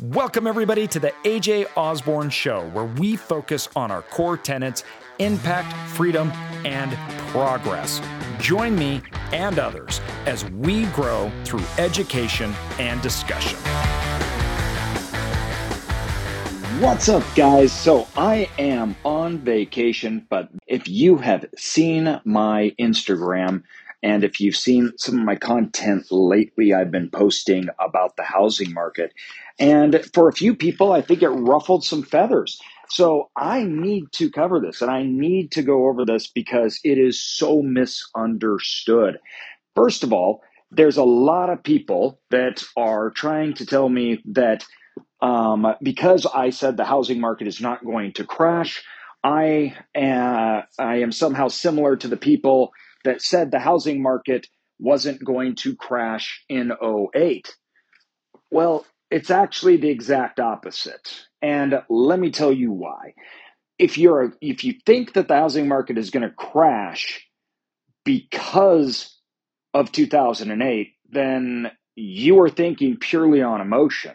Welcome, everybody, to the AJ Osborne Show, where we focus on our core tenets impact, freedom, and progress. Join me and others as we grow through education and discussion. What's up, guys? So, I am on vacation, but if you have seen my Instagram, and if you've seen some of my content lately, I've been posting about the housing market. And for a few people, I think it ruffled some feathers. So I need to cover this and I need to go over this because it is so misunderstood. First of all, there's a lot of people that are trying to tell me that um, because I said the housing market is not going to crash, I, uh, I am somehow similar to the people that said the housing market wasn't going to crash in 08. Well, it's actually the exact opposite. And let me tell you why. If you're a, if you think that the housing market is going to crash because of 2008, then you are thinking purely on emotion.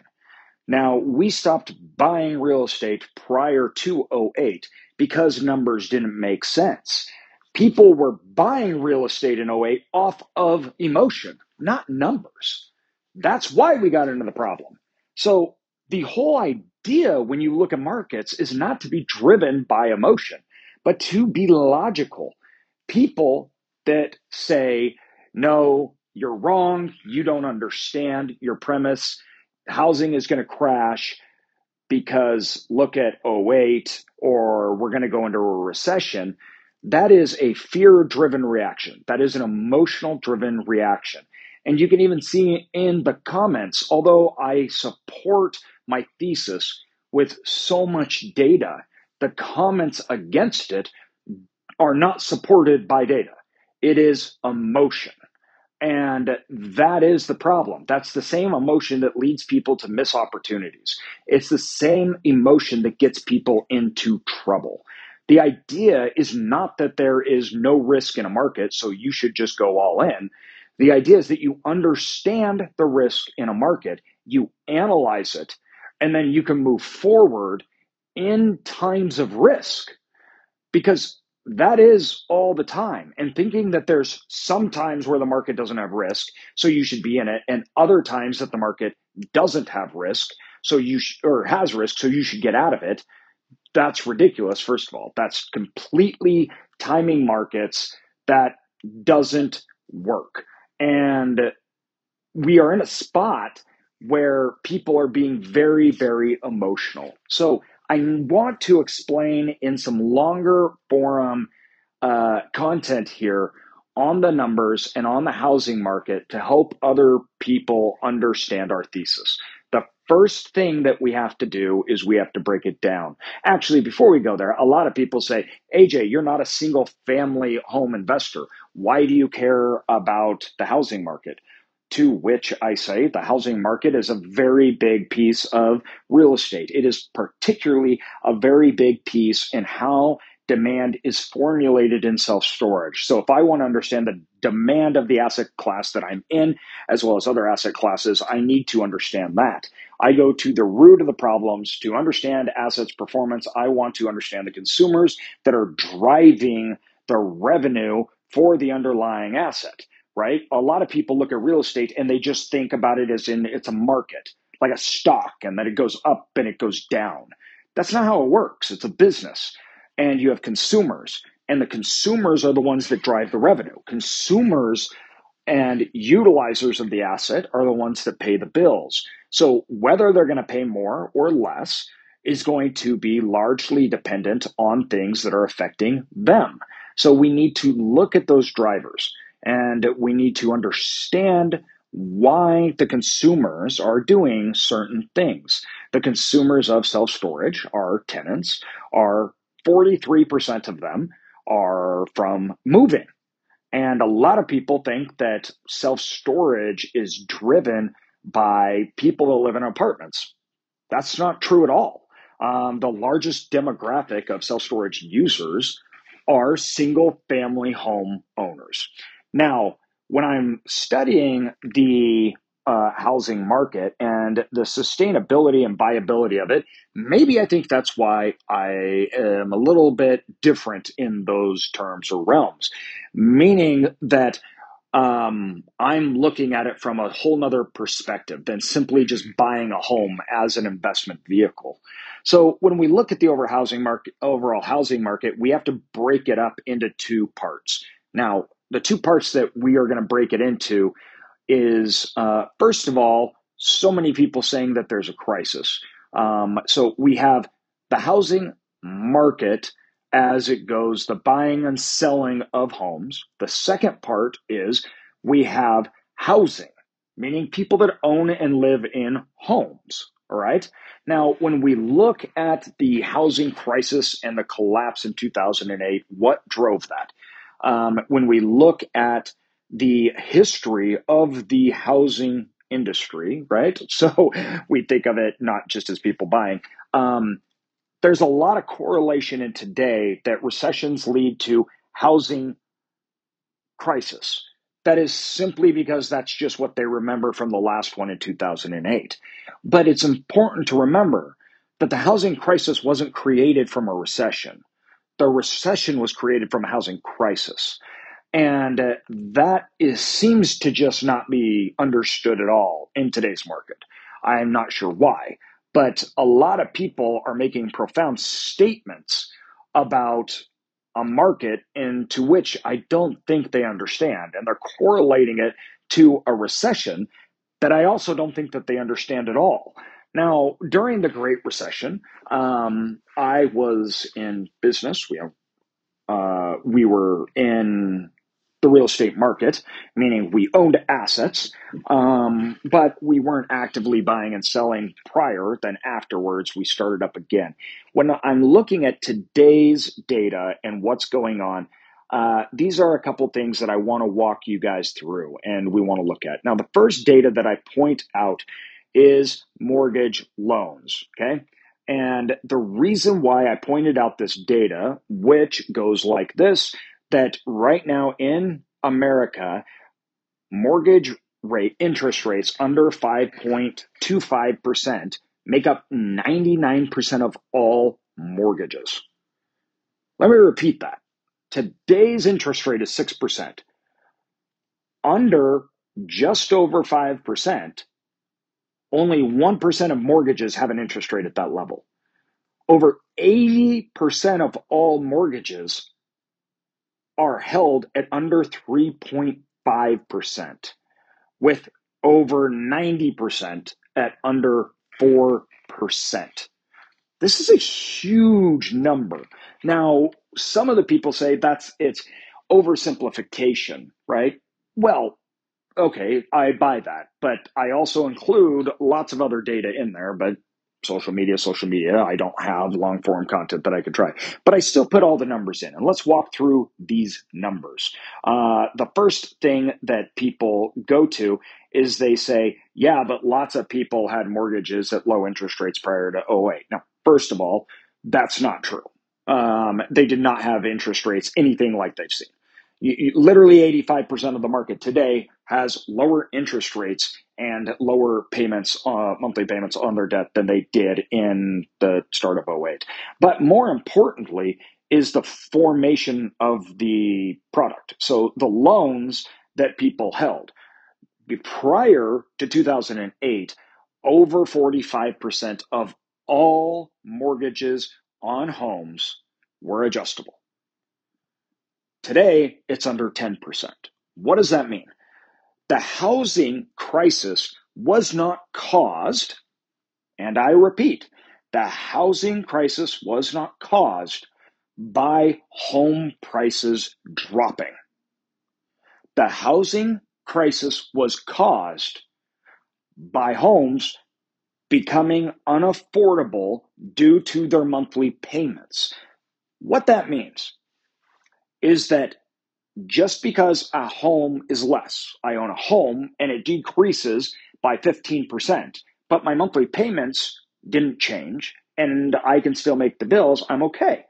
Now, we stopped buying real estate prior to 08 because numbers didn't make sense people were buying real estate in 08 off of emotion, not numbers. That's why we got into the problem. So the whole idea when you look at markets is not to be driven by emotion, but to be logical. People that say, no, you're wrong, you don't understand your premise, housing is going to crash because look at 08 or we're going to go into a recession that is a fear driven reaction. That is an emotional driven reaction. And you can even see in the comments, although I support my thesis with so much data, the comments against it are not supported by data. It is emotion. And that is the problem. That's the same emotion that leads people to miss opportunities. It's the same emotion that gets people into trouble. The idea is not that there is no risk in a market, so you should just go all in. The idea is that you understand the risk in a market, you analyze it, and then you can move forward in times of risk because that is all the time. And thinking that there's some times where the market doesn't have risk, so you should be in it, and other times that the market doesn't have risk, so you sh- or has risk, so you should get out of it that's ridiculous, first of all. That's completely timing markets that doesn't work. And we are in a spot where people are being very, very emotional. So I want to explain in some longer forum uh, content here on the numbers and on the housing market to help other people understand our thesis The first thing that we have to do is we have to break it down. Actually, before we go there, a lot of people say, AJ, you're not a single family home investor. Why do you care about the housing market? To which I say the housing market is a very big piece of real estate. It is particularly a very big piece in how demand is formulated in self storage. So, if I want to understand the demand of the asset class that I'm in, as well as other asset classes, I need to understand that. I go to the root of the problems to understand assets performance. I want to understand the consumers that are driving the revenue for the underlying asset, right? A lot of people look at real estate and they just think about it as in it's a market, like a stock, and that it goes up and it goes down. That's not how it works. It's a business and you have consumers and the consumers are the ones that drive the revenue consumers and utilizers of the asset are the ones that pay the bills so whether they're going to pay more or less is going to be largely dependent on things that are affecting them so we need to look at those drivers and we need to understand why the consumers are doing certain things. The consumers of self storage, our tenants, are 43% of them are from moving. And a lot of people think that self storage is driven by people that live in apartments. That's not true at all. Um, the largest demographic of self storage users are single family home owners. Now, when I'm studying the uh, housing market and the sustainability and viability of it. Maybe I think that's why I am a little bit different in those terms or realms, meaning that um, I'm looking at it from a whole nother perspective than simply just buying a home as an investment vehicle. So when we look at the over housing market, overall housing market, we have to break it up into two parts. Now, the two parts that we are going to break it into is uh, first of all, so many people saying that there's a crisis. Um, so we have the housing market as it goes, the buying and selling of homes. The second part is we have housing, meaning people that own and live in homes. All right. Now, when we look at the housing crisis and the collapse in 2008, what drove that? Um, when we look at the history of the housing industry, right? So we think of it not just as people buying. Um, there's a lot of correlation in today that recessions lead to housing crisis. That is simply because that's just what they remember from the last one in 2008. But it's important to remember that the housing crisis wasn't created from a recession. The recession was created from a housing crisis. And uh, that is, seems to just not be understood at all in today's market. I'm not sure why. But a lot of people are making profound statements about a market into which I don't think they understand. And they're correlating it to a recession that I also don't think that they understand at all. Now, during the Great Recession, um, I was in business. We, uh, we were in the real estate market, meaning we owned assets, um, but we weren't actively buying and selling prior. Then afterwards, we started up again. When I'm looking at today's data and what's going on, uh, these are a couple things that I want to walk you guys through and we want to look at. Now, the first data that I point out is mortgage loans. Okay. And the reason why I pointed out this data, which goes like this that right now in America, mortgage rate interest rates under 5.25% make up 99% of all mortgages. Let me repeat that. Today's interest rate is 6%. Under just over 5%, only 1% of mortgages have an interest rate at that level. Over 80% of all mortgages are held at under 3.5%, with over 90% at under 4%. This is a huge number. Now, some of the people say that's it's oversimplification, right? Well, okay, I buy that, but I also include lots of other data in there, but social media, social media. I don't have long form content that I could try, but I still put all the numbers in. And let's walk through these numbers. Uh, the first thing that people go to is they say, yeah, but lots of people had mortgages at low interest rates prior to 08. Now, first of all, that's not true. Um, they did not have interest rates anything like they've seen. You, you, literally 85% of the market today has lower interest rates and lower payments, uh, monthly payments on their debt than they did in the start of 08. But more importantly, is the formation of the product. So the loans that people held. Prior to 2008, over 45% of all mortgages on homes were adjustable. Today, it's under 10%. What does that mean? The housing crisis was not caused, and I repeat, the housing crisis was not caused by home prices dropping. The housing crisis was caused by homes becoming unaffordable due to their monthly payments. What that means is that just because a home is less, I own a home and it decreases by 15%, but my monthly payments didn't change and I can still make the bills, I'm okay.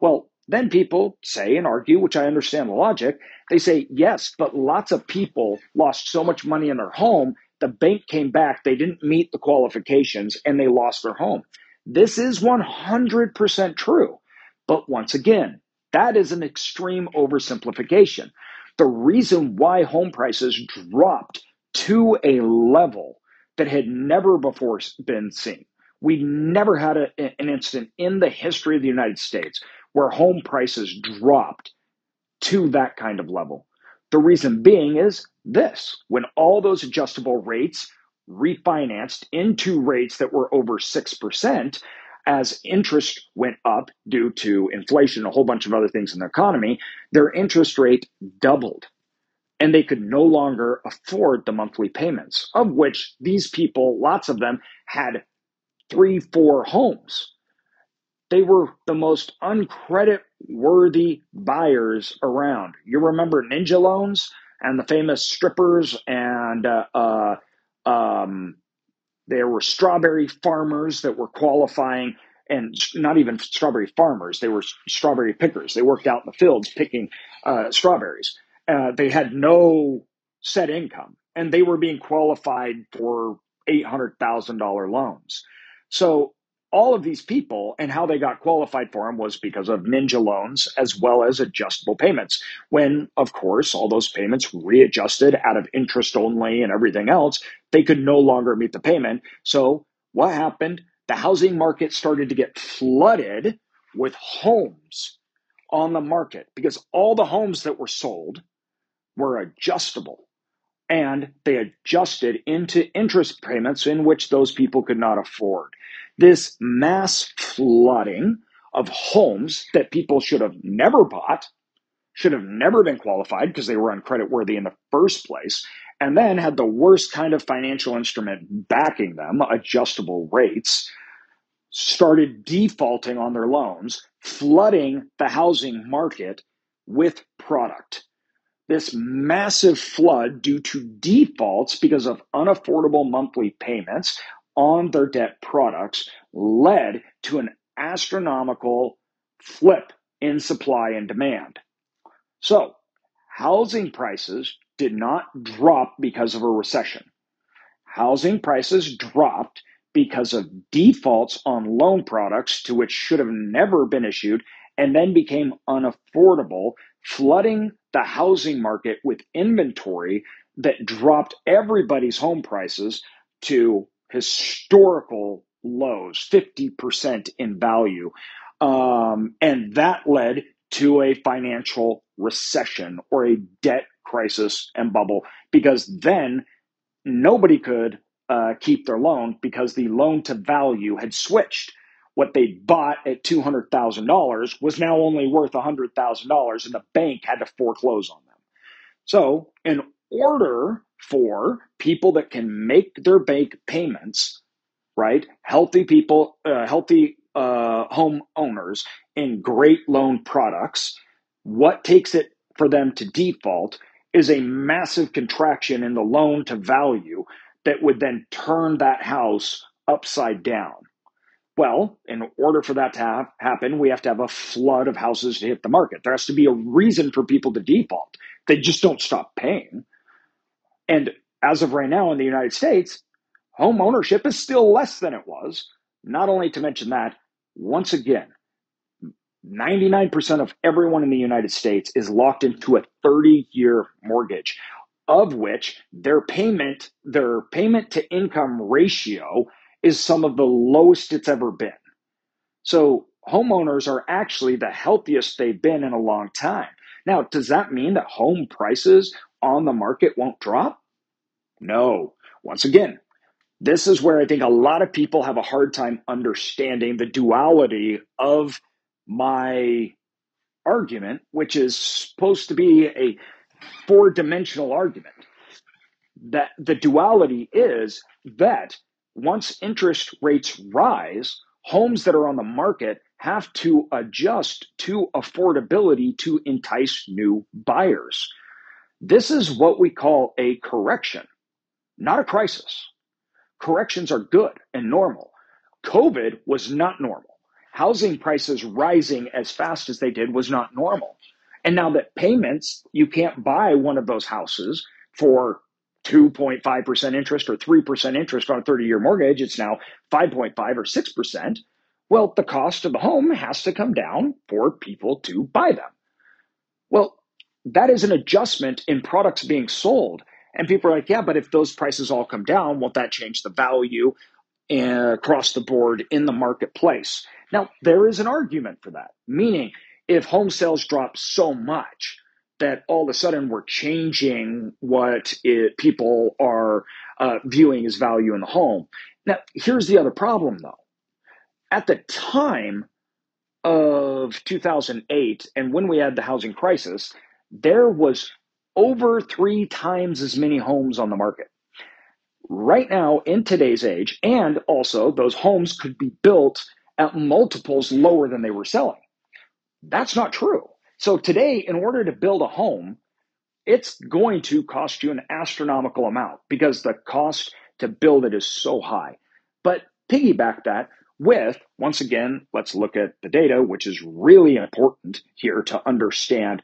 Well, then people say and argue, which I understand the logic. They say, yes, but lots of people lost so much money in their home the bank came back, they didn't meet the qualifications, and they lost their home. This is 100% true. But once again, that is an extreme oversimplification. The reason why home prices dropped to a level that had never before been seen. We never had a, an incident in the history of the United States where home prices dropped to that kind of level. The reason being is this when all those adjustable rates refinanced into rates that were over 6%, as interest went up due to inflation, a whole bunch of other things in the economy, their interest rate doubled. And they could no longer afford the monthly payments, of which these people, lots of them, had three, four homes. They were the most uncredit worthy buyers around. You remember ninja loans and the famous strippers and uh, uh, um, there were strawberry farmers that were qualifying, and not even strawberry farmers, they were strawberry pickers. They worked out in the fields picking uh, strawberries. Uh, they had no set income, and they were being qualified for $800,000 loans. So all of these people and how they got qualified for them was because of ninja loans as well as adjustable payments. When, of course, all those payments readjusted out of interest only and everything else, they could no longer meet the payment. So, what happened? The housing market started to get flooded with homes on the market because all the homes that were sold were adjustable and they adjusted into interest payments in which those people could not afford this mass flooding of homes that people should have never bought, should have never been qualified because they were uncreditworthy in the first place, and then had the worst kind of financial instrument backing them, adjustable rates, started defaulting on their loans, flooding the housing market with product. This massive flood due to defaults because of unaffordable monthly payments, on their debt products led to an astronomical flip in supply and demand. So, housing prices did not drop because of a recession. Housing prices dropped because of defaults on loan products to which should have never been issued and then became unaffordable, flooding the housing market with inventory that dropped everybody's home prices to historical lows, 50% in value. Um, and that led to a financial recession or a debt crisis and bubble because then nobody could uh, keep their loan because the loan to value had switched. What they bought at $200,000 was now only worth $100,000 and the bank had to foreclose on them. So, in order for people that can make their bank payments, right? Healthy people, uh, healthy uh, home owners in great loan products. What takes it for them to default is a massive contraction in the loan to value that would then turn that house upside down. Well, in order for that to have, happen, we have to have a flood of houses to hit the market. There has to be a reason for people to default. They just don't stop paying. And as of right now in the United States, home ownership is still less than it was. Not only to mention that, once again, 99% of everyone in the United States is locked into a 30 year mortgage, of which their payment, their payment to income ratio is some of the lowest it's ever been. So homeowners are actually the healthiest they've been in a long time. Now, does that mean that home prices on the market won't drop? No. Once again, this is where I think a lot of people have a hard time understanding the duality of my argument, which is supposed to be a four dimensional argument. That the duality is that once interest rates rise, homes that are on the market have to adjust to affordability to entice new buyers. This is what we call a correction, not a crisis. Corrections are good and normal. COVID was not normal. Housing prices rising as fast as they did was not normal. And now that payments, you can't buy one of those houses for 2.5% interest or 3% interest on a 30 year mortgage, it's now 5.5 or 6%. Well, the cost of the home has to come down for people to buy them. Well, that is an adjustment in products being sold. And people are like, yeah, but if those prices all come down, won't that change the value uh, across the board in the marketplace? Now, there is an argument for that, meaning if home sales drop so much that all of a sudden we're changing what it, people are uh, viewing as value in the home. Now, here's the other problem though. At the time of 2008 and when we had the housing crisis, there was over three times as many homes on the market. Right now, in today's age, and also those homes could be built at multiples lower than they were selling. That's not true. So today, in order to build a home, it's going to cost you an astronomical amount because the cost to build it is so high. But piggyback that with, once again, let's look at the data, which is really important here to understand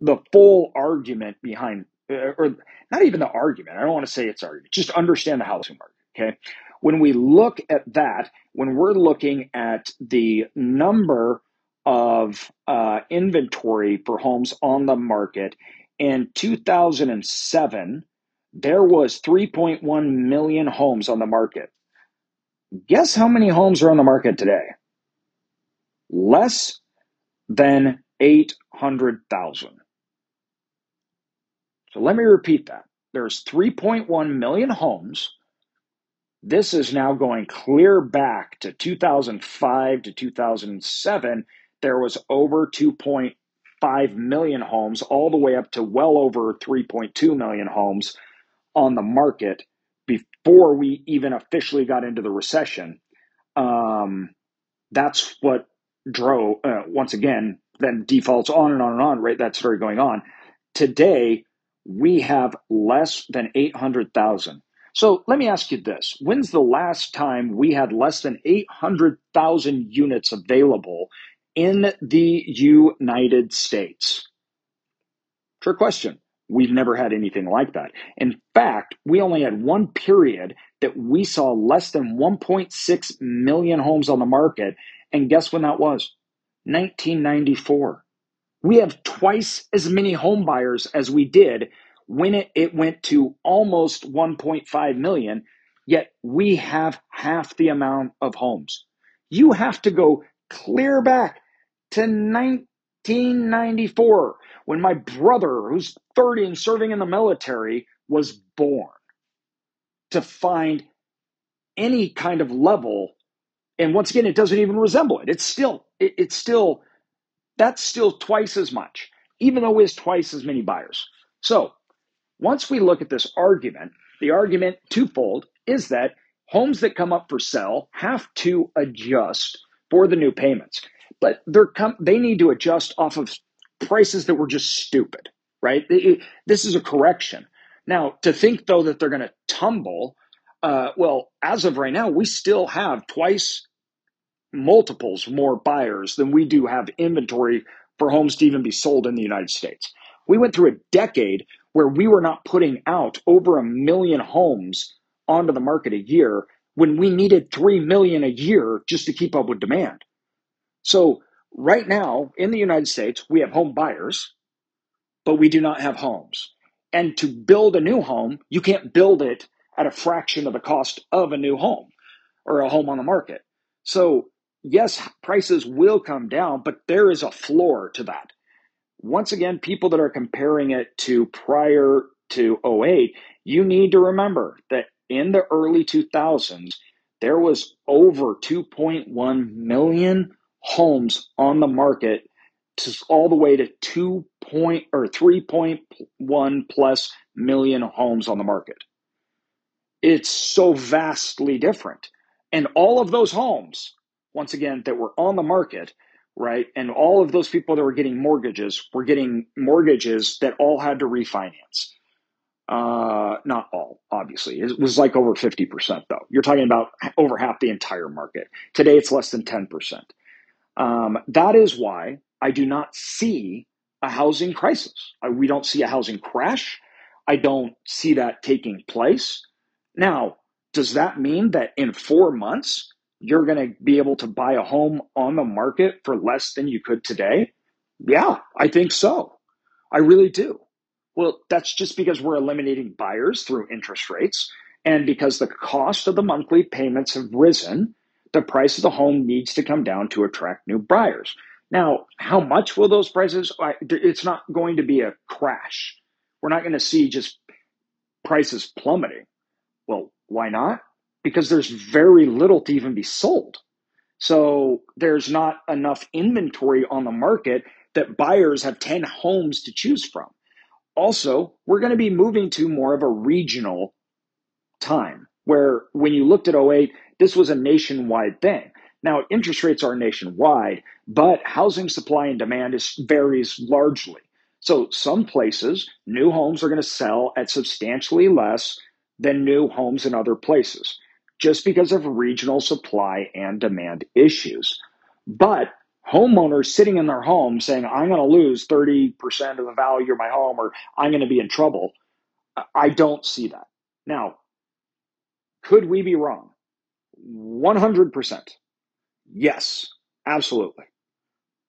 the full argument behind, uh, or not even the argument. I don't want to say it's argument, just understand the housing market. Okay. When we look at that, when we're looking at the number of uh, inventory for homes on the market in 2007, there was 3.1 million homes on the market. Guess how many homes are on the market today? Less than 800,000. So let me repeat that. There's 3.1 million homes. This is now going clear back to 2005 to 2007. There was over 2.5 million homes, all the way up to well over 3.2 million homes on the market before we even officially got into the recession. Um, that's what drove, uh, once again, then defaults on and on and on, right? That story going on. Today, we have less than 800,000. So let me ask you this When's the last time we had less than 800,000 units available in the United States? Trick question. We've never had anything like that. In fact, we only had one period that we saw less than 1.6 million homes on the market. And guess when that was? 1994. We have twice as many home buyers as we did when it, it went to almost 1.5 million, yet we have half the amount of homes. You have to go clear back to 1994 when my brother, who's 30 and serving in the military, was born to find any kind of level. And once again, it doesn't even resemble it. It's still, it, it's still that's still twice as much, even though it's twice as many buyers. So once we look at this argument, the argument twofold is that homes that come up for sale have to adjust for the new payments, but they're com- they need to adjust off of prices that were just stupid, right? This is a correction. Now, to think though that they're going to tumble, uh, well, as of right now, we still have twice multiples more buyers than we do have inventory for homes to even be sold in the United States. We went through a decade where we were not putting out over a million homes onto the market a year when we needed 3 million a year just to keep up with demand. So, right now in the United States, we have home buyers, but we do not have homes. And to build a new home, you can't build it at a fraction of the cost of a new home or a home on the market. So, yes, prices will come down, but there is a floor to that. Once again, people that are comparing it to prior to 08, you need to remember that in the early 2000s, there was over 2.1 million homes on the market to all the way to 2 point or 3.1 plus million homes on the market. It's so vastly different. And all of those homes once again, that were on the market, right? And all of those people that were getting mortgages were getting mortgages that all had to refinance. Uh, not all, obviously. It was like over 50%, though. You're talking about over half the entire market. Today, it's less than 10%. Um, that is why I do not see a housing crisis. We don't see a housing crash. I don't see that taking place. Now, does that mean that in four months, you're going to be able to buy a home on the market for less than you could today? Yeah, I think so. I really do. Well, that's just because we're eliminating buyers through interest rates. And because the cost of the monthly payments have risen, the price of the home needs to come down to attract new buyers. Now, how much will those prices? It's not going to be a crash. We're not going to see just prices plummeting. Well, why not? Because there's very little to even be sold. So there's not enough inventory on the market that buyers have 10 homes to choose from. Also, we're going to be moving to more of a regional time where when you looked at 08, this was a nationwide thing. Now, interest rates are nationwide, but housing supply and demand is, varies largely. So, some places, new homes are going to sell at substantially less than new homes in other places, just because of regional supply and demand issues. But homeowners sitting in their home saying, I'm going to lose 30% of the value of my home or I'm going to be in trouble, I don't see that. Now, could we be wrong? 100%. Yes, absolutely.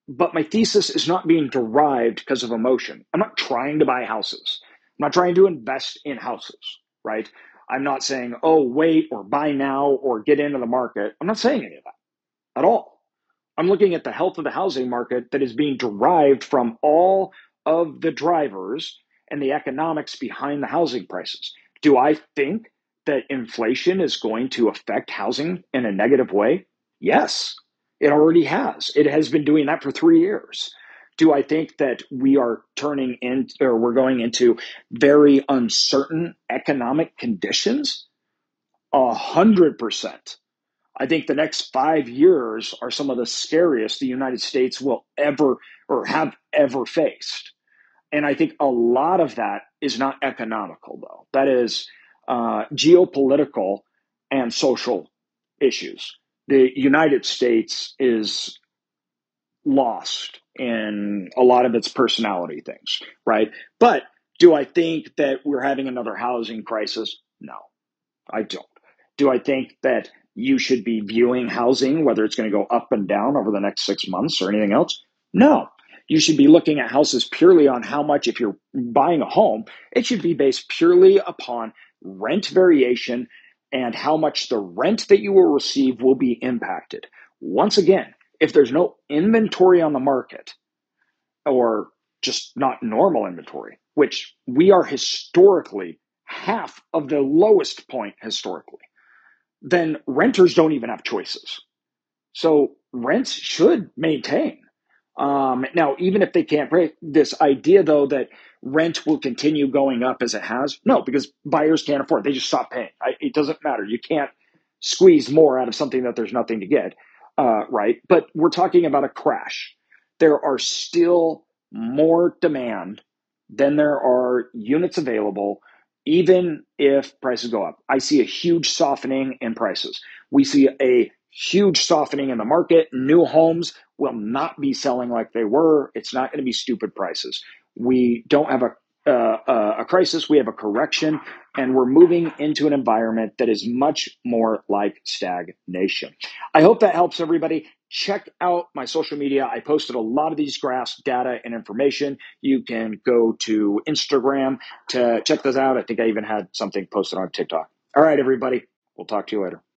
But my thesis is not being derived because of emotion. I'm not trying to buy houses. I'm not trying to invest in houses, right? I'm not saying, oh, wait or buy now or get into the market. I'm not saying any of that at all. I'm looking at the health of the housing market that is being derived from all of the drivers and the economics behind the housing prices. Do I think that inflation is going to affect housing in a negative way? Yes, it already has. It has been doing that for three years. Do I think that we are turning in or we're going into very uncertain economic conditions? A hundred percent. I think the next five years are some of the scariest the United States will ever or have ever faced. And I think a lot of that is not economical, though. That is uh, geopolitical and social issues. The United States is lost in a lot of its personality things, right? But do I think that we're having another housing crisis? No, I don't. Do I think that you should be viewing housing, whether it's going to go up and down over the next six months or anything else? No. You should be looking at houses purely on how much, if you're buying a home, it should be based purely upon rent variation and how much the rent that you will receive will be impacted. Once again, if there's no inventory on the market or just not normal inventory, which we are historically half of the lowest point historically, then renters don't even have choices. So rents should maintain. Um, now, even if they can't break this idea, though, that rent will continue going up as it has, no, because buyers can't afford. It. They just stop paying. I, it doesn't matter. You can't squeeze more out of something that there's nothing to get, uh, right? But we're talking about a crash. There are still more demand than there are units available even if prices go up. I see a huge softening in prices. We see a huge softening in the market. New homes will not be selling like they were. It's not going to be stupid prices. We don't have a uh, a crisis, we have a correction, and we're moving into an environment that is much more like stagnation. I hope that helps everybody. Check out my social media. I posted a lot of these graphs, data, and information. You can go to Instagram to check those out. I think I even had something posted on TikTok. All right, everybody. We'll talk to you later.